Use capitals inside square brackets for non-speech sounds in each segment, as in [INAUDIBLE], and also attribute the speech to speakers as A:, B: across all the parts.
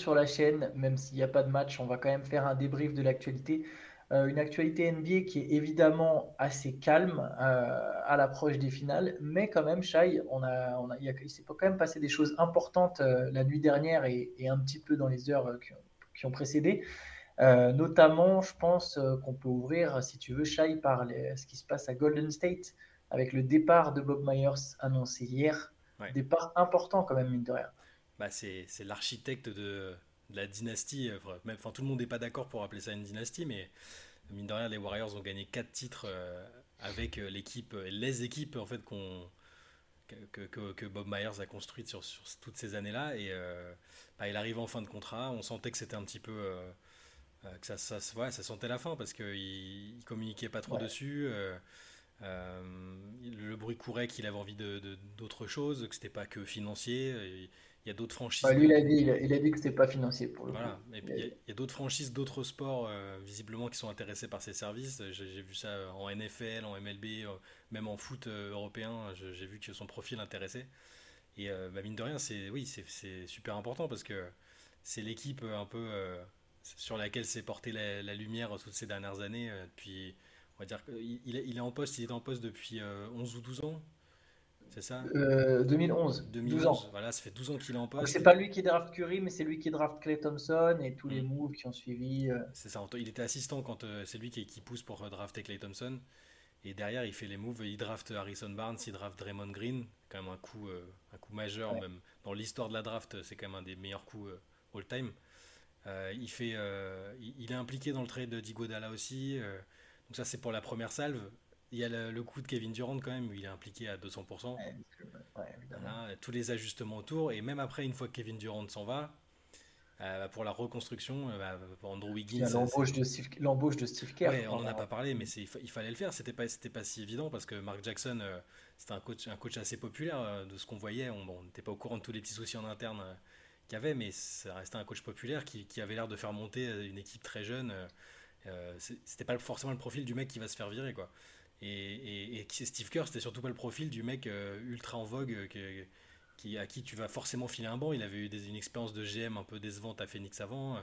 A: sur la chaîne, même s'il n'y a pas de match, on va quand même faire un débrief de l'actualité. Euh, une actualité NBA qui est évidemment assez calme euh, à l'approche des finales, mais quand même, Shai, on a, on a, il, s'est quand même passé des choses importantes euh, la nuit dernière et, un petit peu dans les heures qui, ont précédé. notamment, je pense qu'on peut ouvrir, si tu veux, Shai, par ce qui se passe à Golden State avec le départ de Bob Myers annoncé hier. Départ important quand même, mine de rien.
B: Bah, c'est l'architecte de, de la dynastie. Euh, enfin, tout le monde n'est pas d'accord pour appeler ça une dynastie, mais mine de rien, les Warriors ont gagné 4 titres euh, avec euh, l'équipe, les équipes en fait qu'on que, que, Bob Myers a construites sur, sur toutes ces années-là. Et bah, il arrive en fin de contrat. On sentait que c'était un petit peu. que ça, ça, ouais, ça sentait la fin parce qu'il ne communiquait pas trop dessus. le bruit courait qu'il avait envie d'autre de, choses, que c'était pas que financier. Il y a d'autres franchises.
A: lui, il a dit, il a, dit que c'était pas financier pour le
B: voilà. coup. il y a, d'autres franchises, d'autres sports, euh, visiblement, qui sont intéressés par ces services. J'ai vu ça en NFL, en MLB, euh, même en foot euh, européen. J'ai vu que son profil intéressait. Et bah, mine de rien, c'est oui, c'est super important parce que c'est l'équipe un peu sur laquelle s'est portée la, lumière toutes ces dernières années. Puis, on va dire qu'il il est en poste, il est en poste depuis 11 ou 12 ans. C'est ça?
A: 2011.
B: Euh, 12 ans. Voilà, ça fait 12 ans qu'il est en poste.
A: C'est pas lui qui draft Curry, mais c'est lui qui draft Clay Thompson et tous les mm. moves qui ont suivi. Euh.
B: C'est ça. Il était assistant quand euh, c'est lui qui, qui, pousse pour drafter Clay Thompson. Et derrière, il fait les moves. Il draft Harrison Barnes, il draft Draymond Green. Quand même un coup, un coup majeur, même dans l'histoire de la draft, c'est quand même un des meilleurs coups all-time. il, fait, il, est impliqué dans le trade de Digodala aussi. donc ça, c'est pour la première salve. Il y a le, coup de Kevin Durant quand même, où il est impliqué à 200%. tous les ajustements autour. Et même après, une fois que Kevin Durant s'en va, euh, pour la reconstruction, euh, bah, Andrew Wiggins.
A: L'embauche de, Steve, de Steve Kerr.
B: on n'en a pas parlé, mais il, il, fallait le faire. C'était pas, pas si évident parce que Mark Jackson, euh, c'était un coach, un coach assez populaire de ce qu'on voyait. On n'était pas au courant de tous les petits soucis en interne qu'il y avait, mais ça restait un coach populaire qui, qui avait l'air de faire monter une équipe très jeune. c'était pas forcément le profil du mec qui va se faire virer, quoi. Et, et, Steve Kerr, c'était surtout pas le profil du mec euh, ultra en vogue euh, qui, à qui tu vas forcément filer un banc. Il avait eu une expérience de GM un peu décevante à Phoenix avant.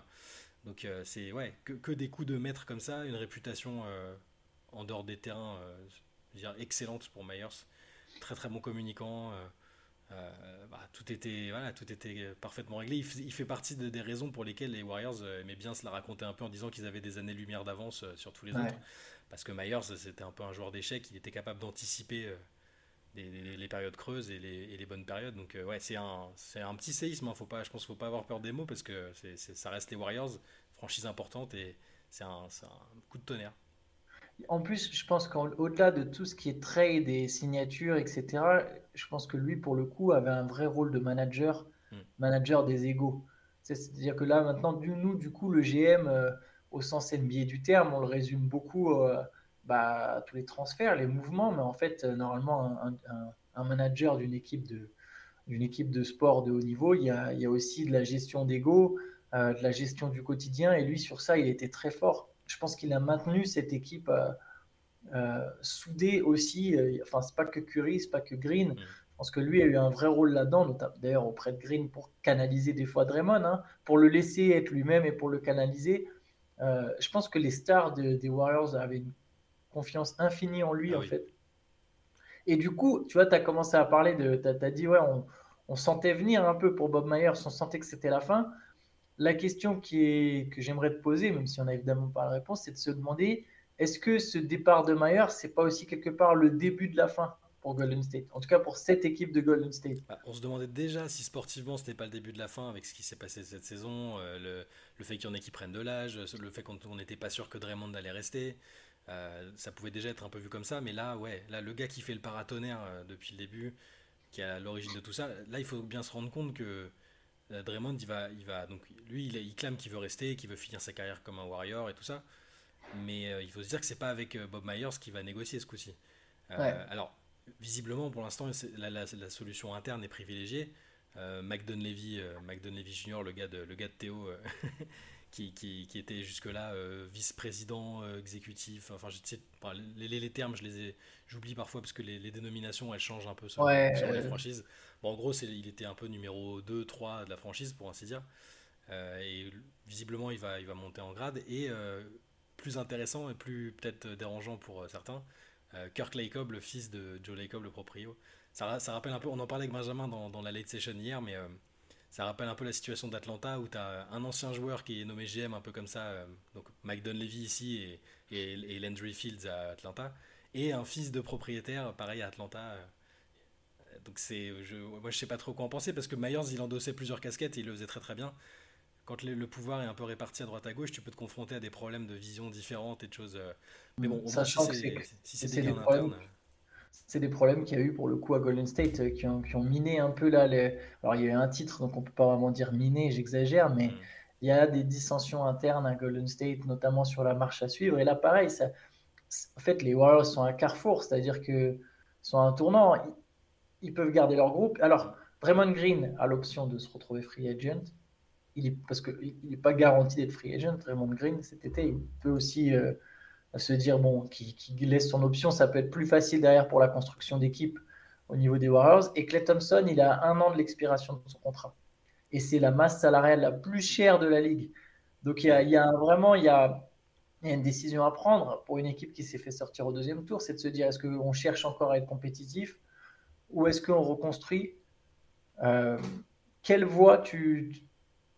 B: Donc euh, c'est ouais, que, des coups de maître comme ça, une réputation en dehors des terrains excellente pour Myers. Très très bon communicant. Bah, tout, était, voilà, tout était parfaitement réglé. Il, fait partie de, des raisons pour lesquelles les Warriors aimaient bien se la raconter un peu en disant qu'ils avaient des années-lumière d'avance sur tous les autres. Parce que Myers, c'était un peu un joueur d'échecs, il était capable d'anticiper euh, les, périodes creuses et les, bonnes périodes. Donc, euh, ouais, c'est un, un petit séisme. Hein. Faut pas, je pense qu'il ne faut pas avoir peur des mots parce que ça reste les Warriors, franchise importante et c'est un, un, coup de tonnerre.
A: En plus, je pense qu'au-delà de tout ce qui est trade et signature, etc., je pense que lui, pour le coup, avait un vrai rôle de manager, hmm. manager des égaux. C'est-à-dire que là, maintenant, nous, du coup, le GM, euh, au sens NBA du terme, on le résume beaucoup euh, bah, tous les transferts, les mouvements, mais en fait, euh, normalement, un, manager d'une équipe de d'une équipe de sport de haut niveau, il y a, il y a aussi de la gestion d'ego, euh, de la gestion du quotidien, et lui, sur ça, il était très fort. Je pense qu'il a maintenu cette équipe soudée aussi. enfin, c'est pas que Curry, c'est pas que Green. Mm. Je pense que lui a eu un vrai rôle là-dedans, d'ailleurs auprès de Green pour canaliser des fois Draymond, hein, pour le laisser être lui-même et pour le canaliser. Euh, je pense que les stars des Warriors avaient une confiance infinie en lui, ah en fait. Et du coup, tu vois, tu as commencé à parler de. Tu as, dit, ouais, on, sentait venir un peu pour Bob Myers, on sentait que c'était la fin. La question que j'aimerais te poser, même si on n'a évidemment pas la réponse, c'est de se demander est-ce que ce départ de Myers, c'est pas aussi quelque part le début de la fin Golden State? En tout cas, pour cette équipe de Golden State.
B: Bah, on se demandait déjà si sportivement c'était pas le début de la fin avec ce qui s'est passé cette saison, euh, le, le, fait qu'il y en ait qui prennent de l'âge, le fait qu'on n'était pas sûr que Draymond allait rester. Euh, ça pouvait déjà être un peu vu comme ça, mais là, ouais, là, le gars qui fait le paratonnerre euh, depuis le début, qui est à l'origine de tout ça, là, il faut bien se rendre compte que Draymond, il va, il va, donc lui, il, il clame qu'il veut rester, qu'il veut finir sa carrière comme un warrior et tout ça, mais il faut se dire que c'est pas avec Bob Myers qui va négocier ce coup-ci. Alors, visiblement, pour l'instant, la, la, solution interne est privilégiée. Euh, Macdon Levy, euh, Jr., le gars de, le gars de Théo, euh, [LAUGHS] qui, qui, qui, était jusque-là euh, vice-président exécutif. Enfin, je sais, les, les, termes, je les ai, j'oublie parfois parce que les, les, dénominations, elles changent un peu sur, les franchises. Bon, en gros, il était un peu numéro 2, 3 de la franchise, pour ainsi dire. et visiblement, il va, il va monter en grade. Et plus intéressant et plus peut-être dérangeant pour certains, Kirk Lacob, le fils de Joe Lacob, le proprio. Ça, ça, rappelle un peu, on en parlait avec Benjamin dans, dans la late session hier, mais ça rappelle un peu la situation d'Atlanta où tu as un ancien joueur qui est nommé GM, un peu comme ça, euh, donc Mike Dunleavy ici et, et, Landry Fields à Atlanta, et un fils de propriétaire, pareil à Atlanta. Euh, donc c'est, je, moi je sais pas trop quoi en penser parce que Myers il endossait plusieurs casquettes et il le faisait très très bien. Quand le, pouvoir est un peu réparti à droite à gauche, tu peux te confronter à des problèmes de vision différentes et de choses. Euh, mais bon,
A: Sachant si c'est, si des interne c'est des problèmes qu'il y a eu pour le coup à Golden State euh, qui ont, qui ont miné un peu là. Les... Alors il y a eu un titre, donc on peut pas vraiment dire miné, j'exagère, mais mm. il y a des dissensions internes à Golden State, notamment sur la marche à suivre. Et là, pareil, ça... en fait, les Warriors sont à carrefour, c'est-à-dire que sont à un tournant. Ils, peuvent garder leur groupe. Alors, Draymond Green a l'option de se retrouver free agent. Il est, parce qu'il n'est pas garanti d'être free agent. Draymond Green, cet été, il peut aussi. Euh, se dire bon, qui, laisse son option, ça peut être plus facile derrière pour la construction d'équipe au niveau des Warriors. Et Clay Thompson, il a un an de l'expiration de son contrat. Et c'est la masse salariale la plus chère de la ligue. Donc il y a, vraiment il y a, une décision à prendre pour une équipe qui s'est fait sortir au deuxième tour, c'est de se dire est-ce qu'on cherche encore à être compétitif ou est-ce qu'on reconstruit? Euh, Quelle voie tu,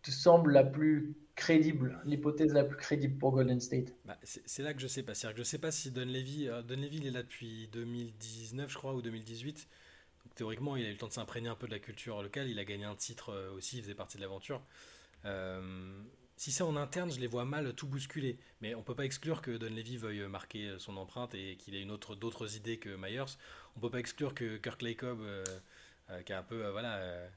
A: te semble la plus crédible, l'hypothèse la plus crédible pour Golden State
B: bah, C'est là que je sais pas. cest que je sais pas si Dunleavy, euh, Dunleavy il est là depuis 2019 je crois ou 2018. Donc, théoriquement il a eu le temps de s'imprégner un peu de la culture locale. Il a gagné un titre euh, aussi, il faisait partie de l'aventure. Euh, si c'est en interne, je les vois mal tout bousculer. Mais on peut pas exclure que Dunleavy veuille marquer son empreinte et qu'il ait une autre, d'autres idées que Myers. On peut pas exclure que Kirk Lacob, qui a un peu, voilà,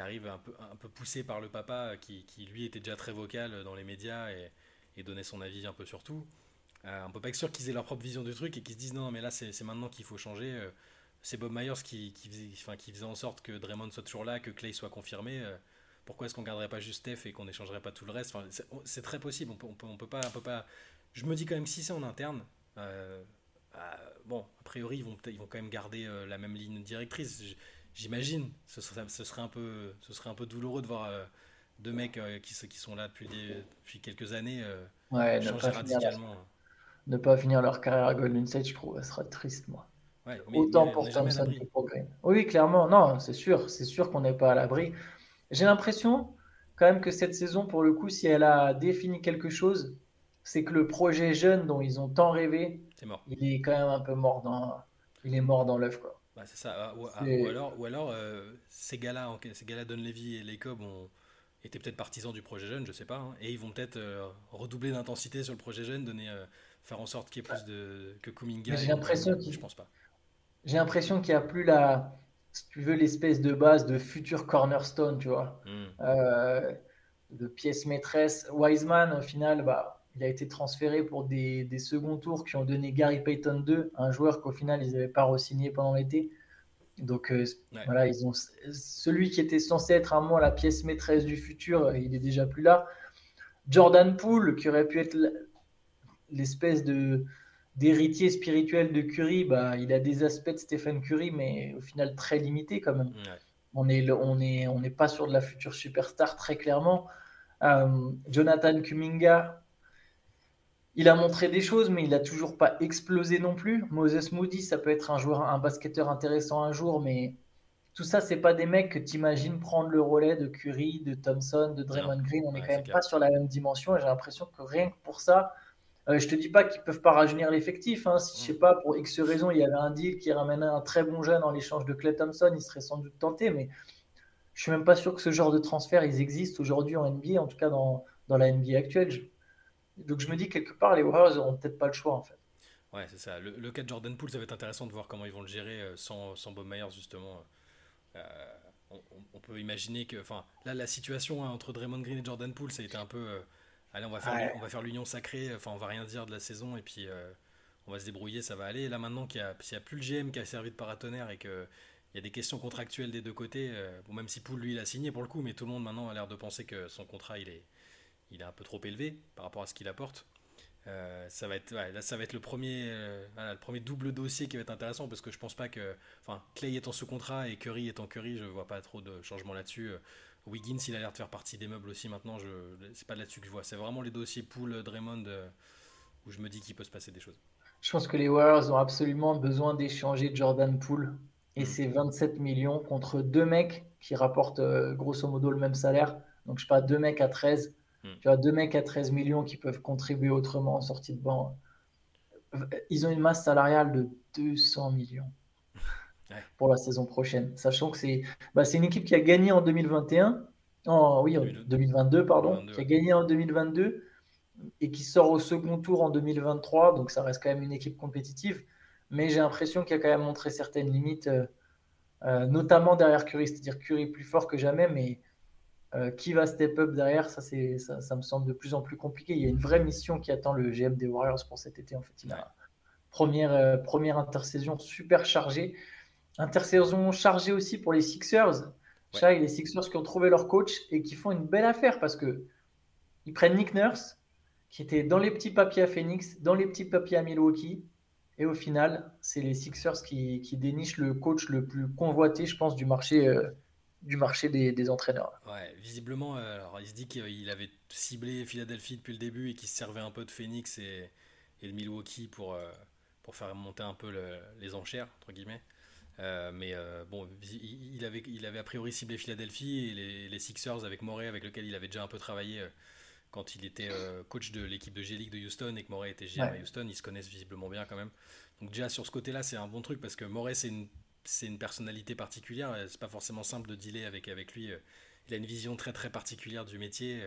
B: arrive un peu, un peu poussé par le papa, qui, qui, lui était déjà très vocal dans les médias et, donnait son avis un peu sur tout. Euh, on peut pas être sûr qu'ils aient leur propre vision du truc et qu'ils se disent non, mais là c'est maintenant qu'il faut changer. Euh, c'est Bob Myers qui, qui, faisait, qui faisait en sorte que Draymond soit toujours là, que Clay soit confirmé. Euh, pourquoi est-ce qu'on garderait pas juste Steph et qu'on n'échangerait pas tout le reste? C'est très possible. On peut, on peut, pas, on peut pas. Je me dis quand même si c'est en interne. bon, a priori, ils vont, ils vont quand même garder la même ligne directrice j'imagine, ce serait, ce, serait un peu, ce serait un peu douloureux de voir euh, deux mecs euh, qui, qui, sont là depuis, depuis quelques années
A: euh, changer radicalement. ne pas finir leur carrière à Golden State, je trouve, ça sera triste, moi. Autant pour Thompson que pour Green. Oui, clairement, non, c'est sûr, c'est sûr qu'on n'est pas à l'abri. J'ai l'impression quand même que cette saison, pour le coup, si elle a défini quelque chose, c'est que le projet jeune dont ils ont tant rêvé, il est quand même un peu mort dans, il est mort dans l'œuf, quoi.
B: Bah, c'est ça. Ah, ah, ou, alors, ou alors euh, ces gars-là, ces gars-là, Don Levy et Lacob, ont été peut-être partisans du projet jeune, je sais pas, hein, et ils vont peut-être euh, redoubler d'intensité sur le projet jeune, donner, euh, faire en sorte qu'il y ait plus de que Kuminga.
A: J'ai l'impression
B: qu'il, je pense pas.
A: J'ai l'impression qu'il n'y a plus la, si tu veux, l'espèce de base de futur cornerstone, tu vois, hmm. de pièce maîtresse. Wiseman, au final, bah il a été transféré pour des, des, seconds tours qui ont donné Gary Payton 2, un joueur qu'au final ils n'avaient pas re-signé pendant l'été. Donc euh, voilà, ils ont celui qui était censé être un moment la pièce maîtresse du futur, il est déjà plus là. Jordan Poole, qui aurait pu être l'espèce de d'héritier spirituel de Curry, bah, il a des aspects de Stephen Curry, mais au final très limité quand même. On n'est on est, on est pas sur de la future superstar très clairement. Euh, Jonathan Kuminga, il a montré des choses, mais il n'a toujours pas explosé non plus. Moses Moody, ça peut être un joueur, un basketteur intéressant un jour, mais tout ça, c'est pas des mecs que tu imagines prendre le relais de Curry, de Thompson, de Draymond Green. On n'est quand même pas sur la même dimension. Et j'ai l'impression que rien que pour ça, euh, je te dis pas qu'ils peuvent pas rajeunir l'effectif. Hein. Si je sais mm. pas pour X raison, il y avait un deal qui ramenait un très bon jeune en l'échange de Clay Thompson, il serait sans doute tenté. Mais je suis même pas sûr que ce genre de transfert ils existent aujourd'hui en NBA, en tout cas dans, dans la NBA actuelle. Donc je me dis quelque part, les Warriors n'auront peut-être pas le choix en fait.
B: Ouais, c'est ça. Le, cas de Jordan Poole, ça va être intéressant de voir comment ils vont le gérer euh, sans, sans Bob Myers justement. Euh, on, peut imaginer que, enfin, là, la situation hein, entre Draymond Green et Jordan Poole, ça a été un peu, euh, allez, on va faire, on va faire l'union sacrée. Enfin, on va rien dire de la saison et puis on va se débrouiller, ça va aller. Et là maintenant qu'il n'y a, plus le GM qui a servi de paratonnerre et que il y a des questions contractuelles des deux côtés. bon, même si Poole lui il a signé pour le coup, mais tout le monde maintenant a l'air de penser que son contrat il est, il est un peu trop élevé par rapport à ce qu'il apporte. Euh, ça va être là ça va être le premier euh, le premier double dossier qui va être intéressant parce que je pense pas que enfin Clay est en sous contrat et Curry est en Curry je vois pas trop de changement là-dessus Wiggins, il a l'air de faire partie des meubles aussi maintenant. Je, c'est pas là-dessus que je vois. C'est vraiment les dossiers Poole, Draymond, où je me dis qu'il peut se passer des choses.
A: Je pense que les Warriors ont absolument besoin d'échanger Jordan Poole et mm. ses 27 millions contre deux mecs qui rapportent grosso modo le même salaire. Donc, je sais pas, deux mecs à 13. Mm. Tu vois, deux mecs à 13 millions qui peuvent contribuer autrement en sortie de banc. Ils ont une masse salariale de 200 millions [LAUGHS] pour la saison prochaine. Sachant que c'est bah, une équipe qui a gagné en 2021, en, oui, en 2022, pardon, qui a gagné en 2022 et qui sort au second tour en 2023. Donc ça reste quand même une équipe compétitive. Mais j'ai l'impression qu'il a quand même montré certaines limites, euh, euh, notamment derrière Curry. C'est-à-dire Curry plus fort que jamais, mais euh, qui va step up derrière, ça, ça, ça me semble de plus en plus compliqué. Il y a une vraie mission qui attend le GM des Warriors pour cet été. En fait, il a première, première intersaison super chargée. Intersaison chargée aussi pour les Sixers. Ouais. les Sixers qui ont trouvé leur coach et qui font une belle affaire parce que ils prennent Nick Nurse, qui était dans les petits papiers à Phoenix, dans les petits papiers à Milwaukee. Et au final, c'est les Sixers qui, qui, dénichent le coach le plus convoité, je pense, du marché, euh, du marché des, des, entraîneurs.
B: Ouais, visiblement, euh, alors il se dit qu'il avait ciblé Philadelphie depuis le début et qu'il se servait un peu de Phoenix et, et de Milwaukee pour, euh, pour faire monter un peu le, les enchères, entre guillemets. Euh, mais euh, bon, il avait, il avait a priori ciblé Philadelphie et les, Sixers avec Morey, avec lequel il avait déjà un peu travaillé euh, quand il était coach de l'équipe de G-League de Houston et que Morey était GM à Houston. Ils se connaissent visiblement bien quand même. Donc, déjà sur ce côté-là, c'est un bon truc parce que Morey, c'est une, c'est une personnalité particulière. C'est pas forcément simple de dealer avec, avec lui. Il a une vision très très particulière du métier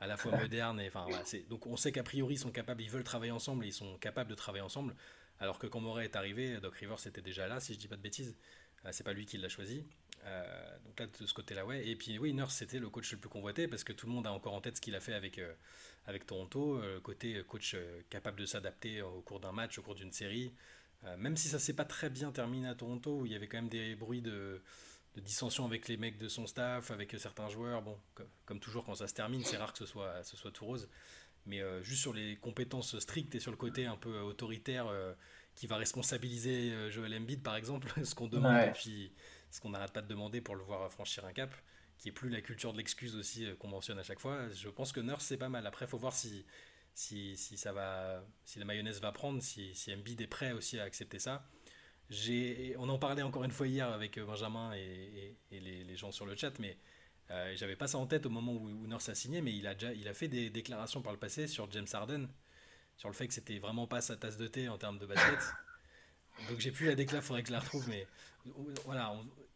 B: à la fois [LAUGHS] moderne et enfin voilà, donc on sait qu'a priori ils sont capables ils veulent travailler ensemble et ils sont capables de travailler ensemble alors que quand Moret est arrivé, Doc Rivers était déjà là, si je dis pas de bêtises. Euh, c'est pas lui qui l'a choisi. Euh, donc là, de ce côté-là, ouais. Et puis, oui, Nurse, c'était le coach le plus convoité parce que tout le monde a encore en tête ce qu'il a fait avec, euh, avec Toronto. côté coach capable de s'adapter au cours d'un match, au cours d'une série. Même si ça s'est pas très bien terminé à Toronto, où il y avait quand même des bruits de, de dissension avec les mecs de son staff, avec certains joueurs. Bon, comme, toujours, quand ça se termine, c'est rare que ce soit, ce soit tout rose. Mais juste sur les compétences strictes et sur le côté un peu autoritaire qui va responsabiliser euh, Joel Embiid, par exemple, [LAUGHS] ce qu'on demande et puis ce qu'on n'arrête pas de demander pour le voir franchir un cap, qui est plus la culture de l'excuse aussi euh, qu'on mentionne à chaque fois. Je pense que Nurse c'est pas mal. Après, il faut voir si, si, si, ça va, si la mayonnaise va prendre, si, si Embiid est prêt aussi à accepter ça. On en parlait encore une fois hier avec euh, Benjamin et, et, les, les, gens sur le chat, mais euh, j'avais pas ça en tête au moment où, où, Nurse a signé, mais il a déjà il a fait des déclarations par le passé sur James Harden sur le fait que c'était vraiment pas sa tasse de thé en termes de basket. [LAUGHS] Donc j'ai plus la décla, faudrait que je la retrouve, mais voilà,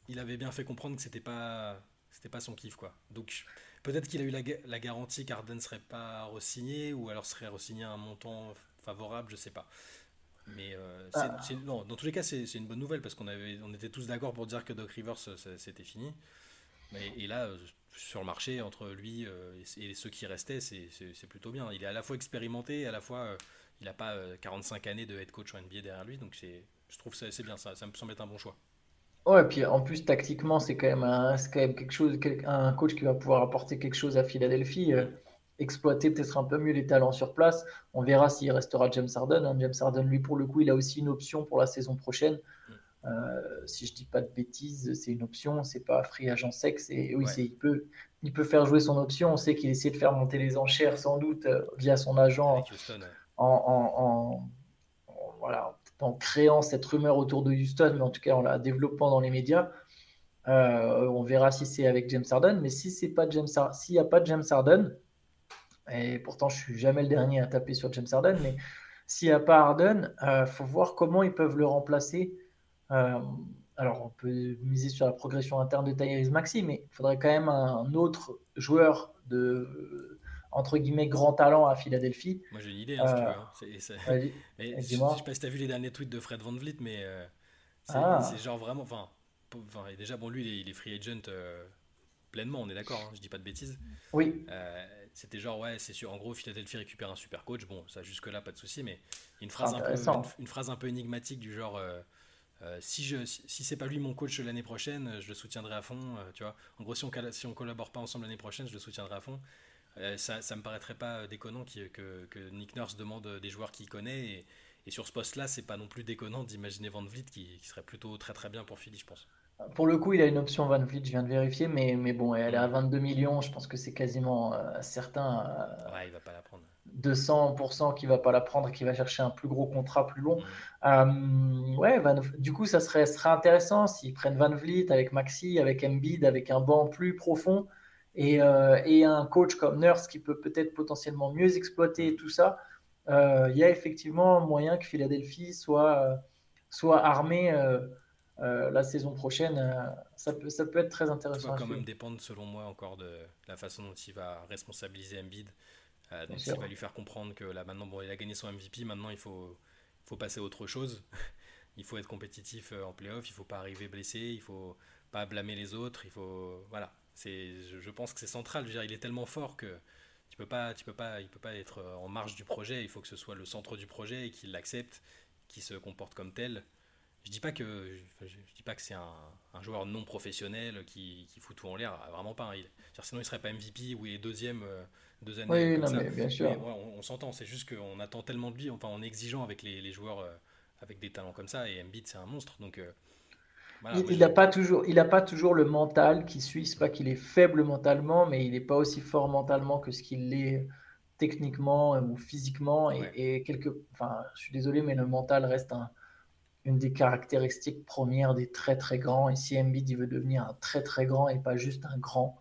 B: il avait bien fait comprendre que c'était pas c'était pas son kiff quoi. Donc peut-être qu'il a eu la, la garantie qu'Arden serait pas re-signé ou alors serait re-signé à un montant favorable, je sais pas. Mais euh, ah. non, dans tous les cas, c'est une bonne nouvelle parce qu'on avait, on était tous d'accord pour dire que Doc Rivers c'était fini. Mais, et là, sur le marché entre lui euh, et, ceux qui restaient, c'est plutôt bien. Il est à la fois expérimenté, à la fois euh, il n'a pas 45 euh, années de head coach en NBA derrière lui, donc je trouve que c'est bien ça, ça me semble être un bon choix.
A: Ouais, et puis en plus tactiquement, c'est quand, même quand même quelque chose, un coach qui va pouvoir apporter quelque chose à Philadelphie, exploiter peut-être un peu mieux les talents sur place. On verra s'il restera James Harden. Hein. James Harden, lui, pour le coup, il a aussi une option pour la saison prochaine. Euh, si je dis pas de bêtises, c'est une option, c'est pas free agent sec. Et oui, il peut, il peut faire jouer son option. On sait qu'il essaie de faire monter les enchères sans doute euh, via son agent en, voilà, en créant cette rumeur autour de Houston, mais en tout cas en la développant dans les médias. Euh, on verra si c'est avec James Harden, mais si c'est pas James, s'il n'y a pas James Harden, et pourtant je suis jamais le dernier à taper sur James Harden, mais s'il n'y a pas Harden, il faut voir comment ils peuvent le remplacer euh, alors, on peut miser sur la progression interne de Tyrese Maxi, mais il faudrait quand même un autre joueur de entre guillemets grand talent à Philadelphie.
B: Moi j'ai une idée, hein, si tu veux. Hein. [LAUGHS] je, sais pas si tu as vu les derniers tweets de Fred Van Vliet, mais euh, ah. c'est genre vraiment. Enfin, déjà, bon, lui il est, free agent euh, pleinement, on est d'accord, hein, je dis pas de bêtises.
A: Oui.
B: C'était genre, ouais, c'est sûr, en gros, Philadelphie récupère un super coach. Bon, ça jusque-là, pas de souci, mais une phrase, un peu, une, phrase un peu énigmatique du genre. Euh, si je si, c'est pas lui mon coach l'année prochaine, je le soutiendrai à fond. Euh, tu vois, en gros, si on si on collabore pas ensemble l'année prochaine, je le soutiendrai à fond. Euh, ça, ça me paraîtrait pas déconnant que, que, Nick Nurse demande des joueurs qu'il connaît et, et, sur ce poste-là, c'est pas non plus déconnant d'imaginer Van Vliet qui, qui, serait plutôt très très bien pour Philly, je pense.
A: Pour le coup, il a une option Van Vliet, je viens de vérifier, mais, mais bon, elle est à 22 millions. Je pense que c'est quasiment euh, certain.
B: Euh, ouais, il va pas la prendre.
A: 200% qu'il va pas la prendre, qu'il va chercher un plus gros contrat plus long. Mm. Euh, ouais, du coup, ça serait, serait intéressant s'ils prennent Van Vliet avec Maxi, avec Embiid, avec un banc plus profond et, et un coach comme Nurse qui peut peut-être potentiellement mieux exploiter tout ça. Il y a effectivement moyen que Philadelphie soit, soit armée euh, la saison prochaine, euh, ça, peut, ça peut être très intéressant. Ça
B: va quand même dépendre, selon moi, encore de la façon dont il va responsabiliser Embiid. Euh, donc, il va lui faire comprendre que là, maintenant, bon, il a gagné son MVP, maintenant, il faut, faut passer à autre chose. [LAUGHS] il faut être compétitif en playoff, il faut pas arriver blessé, il faut pas blâmer les autres, il faut. Voilà. Je, je pense que c'est central. Je veux dire, il est tellement fort que tu peux pas, tu peux pas, il peut pas être en marge du projet. Il faut que ce soit le centre du projet et qu'il l'accepte, qu'il se comporte comme tel. Je dis pas que je, dis pas que c'est un, un, joueur non professionnel qui, qui, fout tout en l'air, vraiment pas. Hein. Il, sinon il serait pas MVP ou il est deuxième euh, deux années.
A: Oui, non, mais bien sûr.
B: on, s'entend, c'est juste qu'on attend tellement de lui, enfin en exigeant avec les, les joueurs euh, avec des talents comme ça et Embiid c'est un monstre donc. Euh,
A: il n'a pas toujours, il a pas toujours le mental qui suit. C'est pas qu'il est faible mentalement, mais il n'est pas aussi fort mentalement que ce qu'il l'est techniquement ou physiquement. Et, et quelque, enfin, je suis désolé, mais le mental reste un, une des caractéristiques premières des très très grands. Et si Embiid il veut devenir un très très grand et pas juste un grand,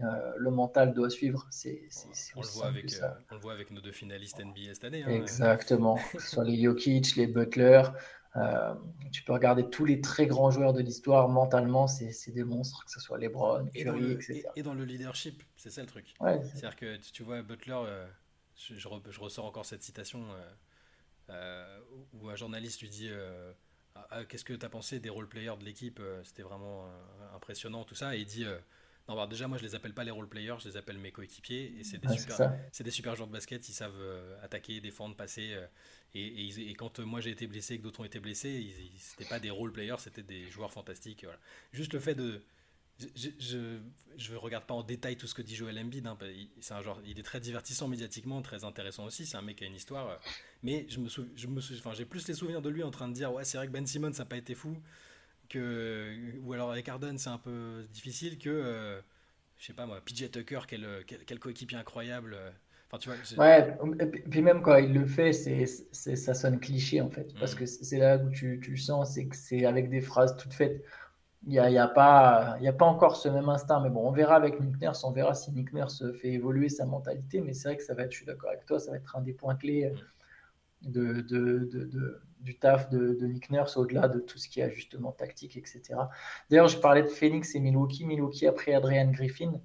A: euh, le mental doit suivre. C'est,
B: on, le voit avec, euh, on le voit avec nos deux finalistes NBA cette année. Hein.
A: Exactement. que ce soit les Jokic, les Butler. Euh, tu peux regarder tous les très grands joueurs de l'histoire, mentalement, c'est, des monstres, que ce soit LeBron, Curry, etc.
B: Et, dans le leadership, c'est ça le truc. C'est-à-dire que tu vois, Butler, je, je, ressors encore cette citation où un journaliste lui dit ah, ah, qu'est-ce que tu as pensé des role-players de l'équipe euh, C'était vraiment euh, impressionnant tout ça. Et il dit euh, non, bah, déjà, moi, je les appelle pas les role-players, je les appelle mes coéquipiers. Et c'est des, super, des super joueurs de basket, ils savent attaquer, défendre, passer. et, et, quand moi j'ai été blessé et que d'autres ont été blessés, c'était pas des role-players, c'était des joueurs fantastiques. Voilà. Juste le fait de, je, je, regarde pas en détail tout ce que dit Joel Embiid. Hein, c'est un genre, il est très divertissant médiatiquement, très intéressant aussi. C'est un mec qui a une histoire. Euh, mais je me, je me j'ai plus les souvenirs de lui en train de dire ouais, c'est vrai que Ben Simmons ça n'a pas été fou, que ou alors avec Harden c'est un peu difficile que euh, je sais pas moi, PJ Tucker quel, quel, coéquipier incroyable. Euh, enfin, tu vois,
A: ouais, puis même quand il le fait, c'est, ça sonne cliché en fait, parce mm. que c'est là où tu, tu le sens, c'est que c'est avec des phrases toutes faites il n'y a, y a, pas, a pas encore ce même instinct. Mais bon, on verra avec Nick Nurse, on verra si Nick Nurse fait évoluer sa mentalité. Mais c'est vrai que ça va être, je suis d'accord avec toi, ça va être un des points clés de, de, de, du taf de, Nick Nurse au-delà de tout ce qui est ajustement tactique, etc. D'ailleurs, je parlais de Phoenix et Milwaukee. Milwaukee a pris Adrian Griffin.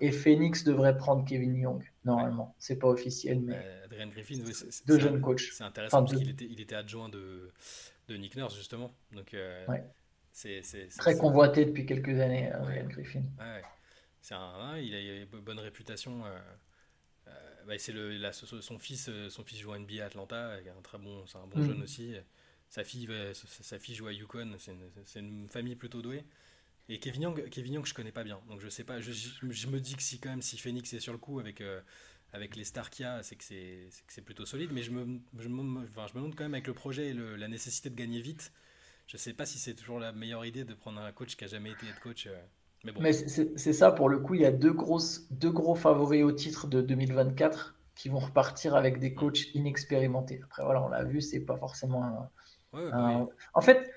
A: Et Phoenix devrait prendre Kevin Young, normalement. C'est pas officiel, mais.
B: Euh, Adrian Griffin, c'est,
A: deux jeunes coachs.
B: C'est intéressant parce qu'il était, il était adjoint de, de Nick Nurse, justement. Donc, euh,
A: c'est, Très convoité depuis quelques années, Ryan Griffin.
B: C'est un, il a une bonne réputation. Euh, euh, bah, c'est le, son fils, euh, son fils joue à NBA à Atlanta, un très bon, c'est un bon mm. jeune aussi. Sa fille, sa fille joue à Yukon, c'est une, famille plutôt douée. Et Kevin Young, Kevin Young, je connais pas bien, donc je sais pas. Je, je, me dis que si quand même, si Phoenix est sur le coup avec avec les stars qu'il y a, c'est que c'est plutôt solide. Mais je me, je me, enfin, je me demande quand même avec le projet et la nécessité de gagner vite je sais pas si c'est toujours la meilleure idée de prendre un coach qui a jamais été head coach. Euh, mais bon.
A: Mais c'est ça, pour le coup, il y a deux, grosses, deux gros favoris au titre de 2024 qui vont repartir avec des coachs inexpérimentés. Après, voilà, on l'a vu, c'est pas forcément un. En fait,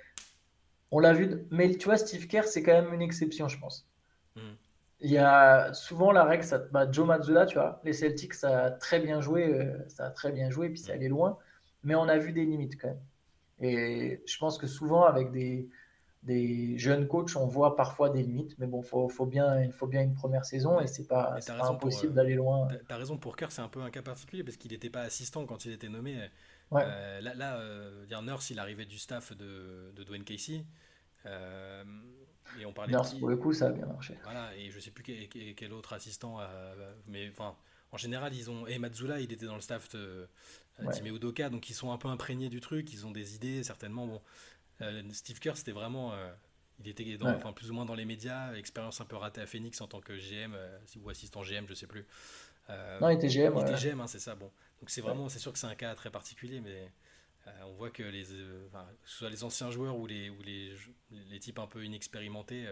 A: on l'a vu, mais tu vois, Steve Kerr, c'est quand même une exception, je pense. Hmm. Il y a souvent la règle, ça, bah, Joe Mazzulla, tu vois, les Celtics, ça a très bien joué, euh, ça a très bien joué, puis c'est hmm. allé loin, mais on a vu des limites quand même. Et je pense que souvent, avec des, des jeunes coachs, on voit parfois des limites. Mais bon, faut, faut bien, il faut bien une première saison et c'est pas, pas impossible euh, d'aller loin.
B: Tu as raison pour Kerr, c'est un peu un cas particulier parce qu'il n'était pas assistant quand il était nommé. Euh, là, là euh, Nurse, il arrivait du staff de, de Dwayne Casey. et on parlait
A: Nurse, pour le coup, ça a bien marché.
B: Voilà, et je sais plus quel, autre assistant, mais enfin, en général, ils ont. Et Mazzula, il était dans le staff de, ouais. Udoka, donc ils sont un peu imprégnés du truc, ils ont des idées, certainement. Bon, euh, Steve Kerr, c'était vraiment. Euh, il était dans, enfin, plus ou moins dans les médias, expérience un peu ratée à Phoenix en tant que GM euh, ou assistant GM, je sais plus.
A: non, il était GM.
B: Il était GM, hein, c'est ça. Bon, donc c'est vraiment, c'est sûr que c'est un cas très particulier, mais on voit que les, soit les anciens joueurs ou les, ou les, les types un peu inexpérimentés,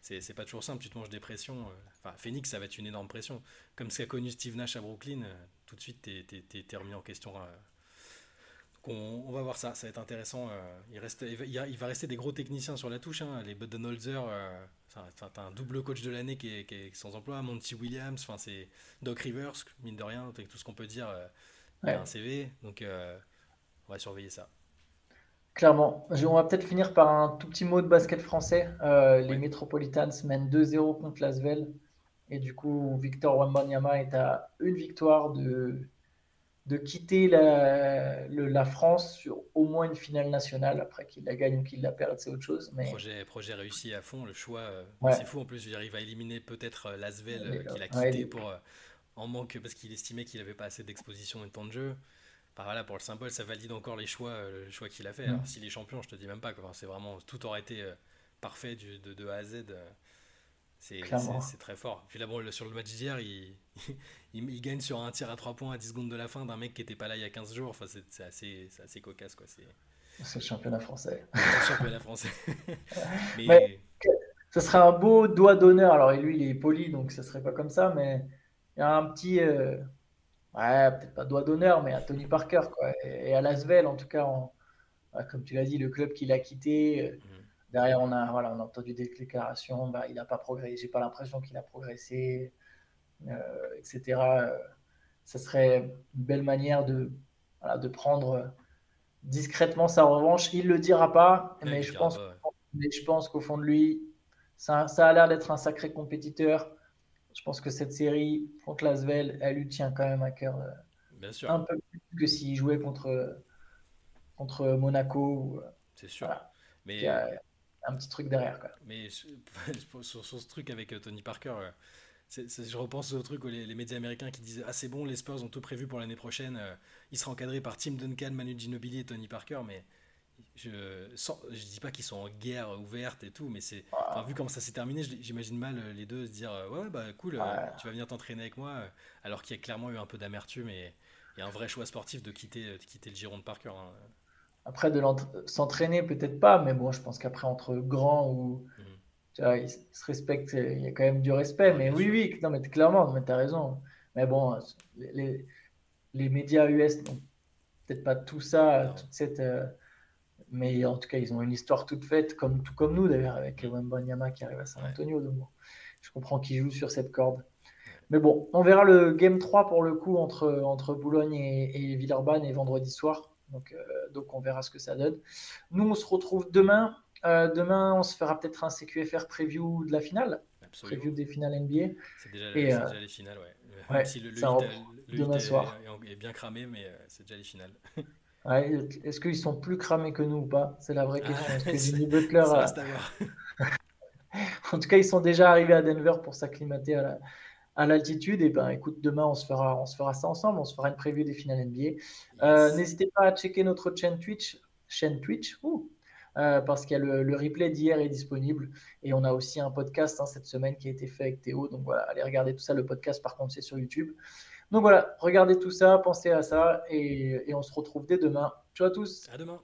B: c'est pas toujours simple. Tu te manges des pressions. Enfin, Phoenix, ça va être une énorme pression. Comme ce qu'a connu Steve Nash à Brooklyn, tout de suite, tu es, remis en question on, va voir ça, ça va être intéressant. Euh, il, reste, il, va, rester des gros techniciens sur la touche. Hein. Les Budenholzer, euh, t'as un double coach de l'année qui, est, sans emploi. Monty Williams, enfin c'est Doc Rivers, mine de rien, avec tout ce qu'on peut dire, euh, un CV. Donc euh, on va surveiller ça.
A: Clairement. On va peut-être finir par un tout petit mot de basket français. Les Metropolitans mènent 2-0 contre Lasvel. Et du coup, Victor Wembanyama est à une victoire de de quitter la, la, France sur au moins une finale nationale. Après qu'il la gagne ou qu'il la perde, c'est autre chose. Mais...
B: Projet, projet réussi à fond, le choix, euh, c'est fou. En plus, il arrive à éliminer peut-être euh, Lasvel euh, qu'il a quitté pour, en manque parce qu'il estimait qu'il n'avait pas assez d'exposition et de temps de jeu. Voilà, pour le symbole, ça valide encore les choix, le choix qu'il a fait. Mm. Alors, s'il est champion, je te dis même pas. C'est vraiment tout aurait été parfait du, de, de, A à Z. C'est très fort. Puis là, bon, sur le match d'hier, [LAUGHS] il, il, gagne sur un tir à 3 points à 10 secondes de la fin d'un mec qui n'était pas là il y a 15 jours. Enfin, c'est assez, assez cocasse.
A: C'est [LAUGHS] le championnat français.
B: le championnat français. [LAUGHS]
A: mais... ce serait un beau doigt d'honneur. Alors, lui, il est poli, donc ce serait pas comme ça, mais il y a un petit. Euh, ouais, peut-être pas doigt d'honneur, mais à Tony Parker, quoi. Et, à Lasvel, en tout cas, comme tu l'as dit, le club qu'il a quitté. Euh, mm. Derrière, on a, voilà, on a entendu des déclarations. Bah, il n'a pas progressé. J'ai pas l'impression qu'il a progressé, euh, etc. Ça serait une belle manière de, de prendre discrètement sa revanche. Il le dira pas, mais, je pense, mais je pense qu'au fond de lui, ça, ça a l'air d'être un sacré compétiteur. Je pense que cette série contre Lasvel, elle lui tient quand même à cœur. Euh,
B: Bien sûr.
A: Un peu plus que s'il jouait contre, contre Monaco.
B: C'est sûr. Mais
A: un petit truc derrière. Quoi.
B: Mais [LAUGHS] sur, ce truc avec euh, Tony Parker, euh, je repense au truc où les, médias américains qui disent Ah, c'est bon, les Spurs ont tout prévu pour l'année prochaine. Euh, il sera encadré par Tim Duncan, Manu Ginobili et Tony Parker. Mais je ne dis pas qu'ils sont en guerre ouverte et tout, mais c'est vu comment ça s'est terminé, j'imagine mal les deux se dire Ouais, bah cool, tu vas venir t'entraîner avec moi. Alors qu'il y a clairement eu un peu d'amertume et un vrai choix sportif de quitter, de quitter le giron de Parker. Hein.
A: Après, de s'entraîner, peut-être pas, mais bon, je pense qu'après, entre grands ou. Mhm. Tu vois, ils se respectent, il y a quand même du respect. mais oui, oui, non, mais clairement, mais tu as raison. Mais bon, les, les médias US n'ont peut-être pas tout ça, toute cette. Euh, mais en tout cas, ils ont une histoire toute faite, comme, tout comme nous d'ailleurs, avec Wembanyama qui arrive à San Antonio. Donc je comprends qu'ils jouent sur cette corde. Mais bon, on verra le Game 3 pour le coup entre, entre Boulogne et, et Villeurbanne et vendredi soir. Donc, euh, donc on verra ce que ça donne. Nous, on se retrouve demain. Euh, demain, on se fera peut-être un CQFR preview de la finale. Preview des finales NBA.
B: C'est déjà, déjà, les finales, ouais. si le, le, demain soir. Est, bien cramé, mais euh, c'est déjà les finales. [LAUGHS]
A: Est-ce qu'ils sont plus cramés que nous ou pas? C'est la vraie question. Est-ce que [LAUGHS] Jimmy Butler. [LAUGHS] en tout cas, ils sont déjà arrivés à Denver pour s'acclimater à la, à l'altitude, et ben écoute, demain on se fera, on se fera ça ensemble, on se fera une preview des finales NBA. Euh, n'hésitez pas à checker notre chaîne Twitch, chaîne Twitch, euh, parce qu'il y a le, replay d'hier est disponible et on a aussi un podcast hein, cette semaine qui a été fait avec Théo. Donc voilà, allez regarder tout ça. Le podcast, par contre, c'est sur YouTube. Donc voilà, regardez tout ça, pensez à ça et, et on se retrouve dès demain. Ciao à tous.
B: À demain.